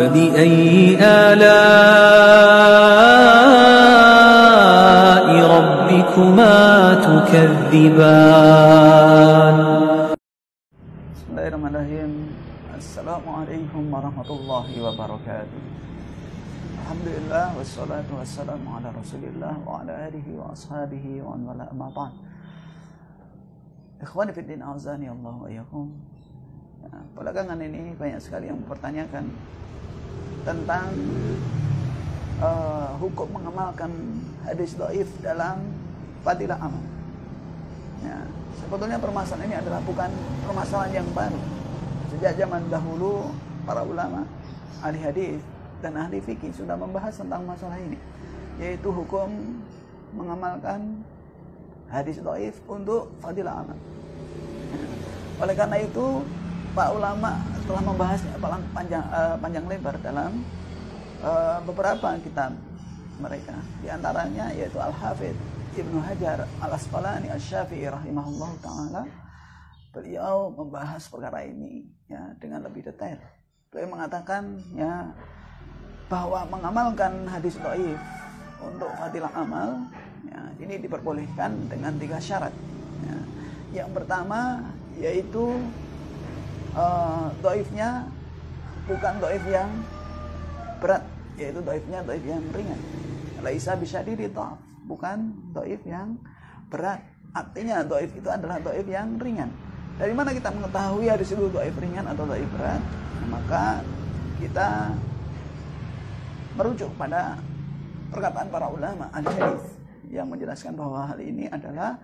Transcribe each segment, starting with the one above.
فبأي آلاء ربكما تكذبان؟ بسم الله الرحمن الرحيم. السلام عليكم ورحمة الله وبركاته. الحمد لله والصلاة والسلام على رسول الله وعلى آله وأصحابه ومن والاه. أما بعد في الدين أعزاني الله وإياكم. Belakangan ini banyak sekali yang mempertanyakan tentang uh, hukum mengamalkan hadis doif dalam fadilah amal. Ya, sebetulnya permasalahan ini adalah bukan permasalahan yang baru. Sejak zaman dahulu para ulama ahli hadis dan ahli fikih sudah membahas tentang masalah ini yaitu hukum mengamalkan hadis doif untuk fadilah amal. Oleh karena itu Pak ulama telah membahasnya panjang, uh, panjang lebar dalam uh, beberapa kitab mereka di antaranya yaitu Al-Hafidh Ibnu Hajar Al-Asqalani Asy-Syafi'i rahimahullah taala beliau membahas perkara ini ya dengan lebih detail. Beliau mengatakan ya bahwa mengamalkan hadis dhaif untuk fadilah amal ya, ini diperbolehkan dengan tiga syarat. Ya. Yang pertama yaitu uh, dhaifnya bukan dhaif yang berat, yaitu dhaifnya dhaif yang ringan. Laisa bisyadidi dhaf, bukan dhaif yang berat. Artinya dhaif itu adalah dhaif yang ringan. Dari mana kita mengetahui hadis itu dhaif ringan atau dhaif berat? Nah, maka kita merujuk pada perkataan para ulama hadis yang menjelaskan bahwa hal ini adalah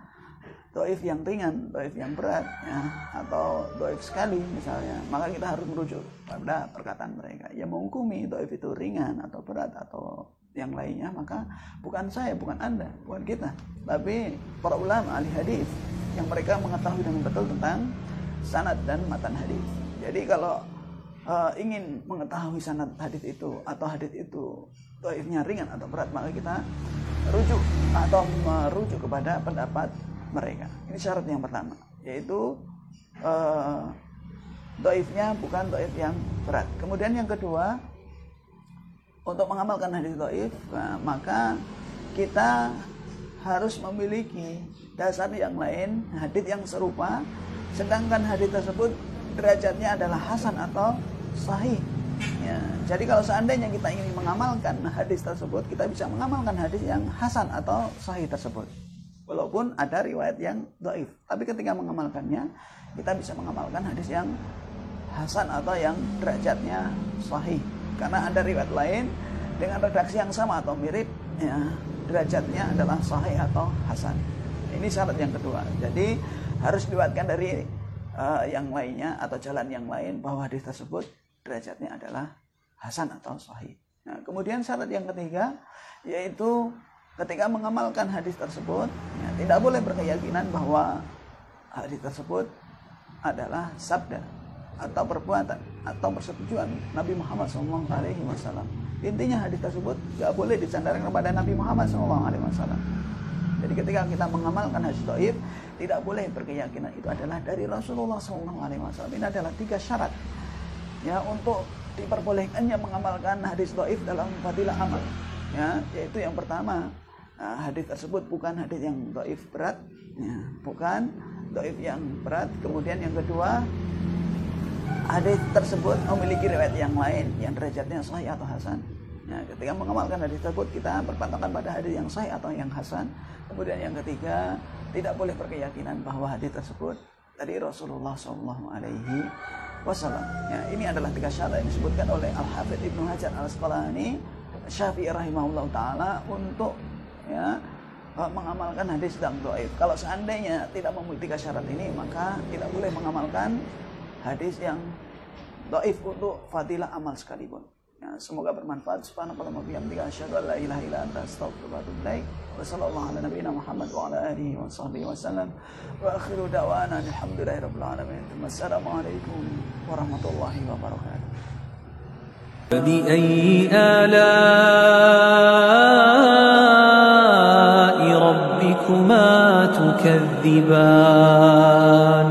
doif yang ringan, doif yang berat, ya, atau doif sekali misalnya, maka kita harus merujuk pada perkataan mereka. Yang menghukumi doif itu ringan atau berat atau yang lainnya, maka bukan saya, bukan anda, bukan kita, tapi para ulama ahli hadis yang mereka mengetahui dengan betul tentang sanad dan matan hadis. Jadi kalau uh, ingin mengetahui sanad hadis itu atau hadis itu doifnya ringan atau berat, maka kita rujuk atau merujuk kepada pendapat mereka. Ini syarat yang pertama, yaitu uh, doifnya bukan doif yang berat. Kemudian yang kedua, untuk mengamalkan hadis doif, nah, maka kita harus memiliki dasar yang lain, hadis yang serupa, sedangkan hadis tersebut derajatnya adalah hasan atau sahih. Ya, jadi kalau seandainya kita ingin mengamalkan hadis tersebut, kita bisa mengamalkan hadis yang hasan atau sahih tersebut. Walaupun ada riwayat yang doif. Tapi ketika mengamalkannya, kita bisa mengamalkan hadis yang hasan atau yang derajatnya sahih. Karena ada riwayat lain dengan redaksi yang sama atau mirip, ya, derajatnya adalah sahih atau hasan. Ini syarat yang kedua. Jadi harus diriwayatkan dari uh, yang lainnya atau jalan yang lain bahwa hadis tersebut derajatnya adalah hasan atau sahih. Nah, kemudian syarat yang ketiga yaitu ketika mengamalkan hadis tersebut tidak boleh berkeyakinan bahwa hadis tersebut adalah sabda atau perbuatan atau persetujuan Nabi Muhammad SAW. Intinya hadis tersebut tidak boleh disandarkan kepada Nabi Muhammad SAW. Jadi ketika kita mengamalkan hadis doib, tidak boleh berkeyakinan itu adalah dari Rasulullah SAW. Ini adalah tiga syarat ya untuk diperbolehkannya mengamalkan hadis doib dalam fadilah amal. Ya, yaitu yang pertama hadis tersebut bukan hadis yang doif berat, ya, bukan doif yang berat. Kemudian yang kedua, hadis tersebut memiliki riwayat yang lain yang derajatnya sahih atau hasan. Nah, ketika mengamalkan hadis tersebut kita berpatokan pada hadis yang sahih atau yang hasan. Kemudian yang ketiga, tidak boleh berkeyakinan bahwa hadis tersebut dari Rasulullah SAW. Alaihi Wasallam. Ya, ini adalah tiga syarat yang disebutkan oleh Al Hafidh Ibnu Hajar Al Asqalani Syafi'i rahimahullah taala untuk ya mengamalkan hadis dan doif. Kalau seandainya tidak memiliki syarat ini, maka tidak boleh mengamalkan hadis yang doif untuk fadilah amal sekalipun. Ya, semoga bermanfaat. Subhanallah wa bihamdika asyhadu an la ilaha illa anta astaghfiruka wa atubu ilaik. Wa sallallahu ala nabiyyina Muhammad wa ala alihi wa sahbihi wa sallam. Wa akhiru da'wana alhamdulillahi rabbil alamin. Wassalamualaikum warahmatullahi wabarakatuh. فبأي آلاء تكذبان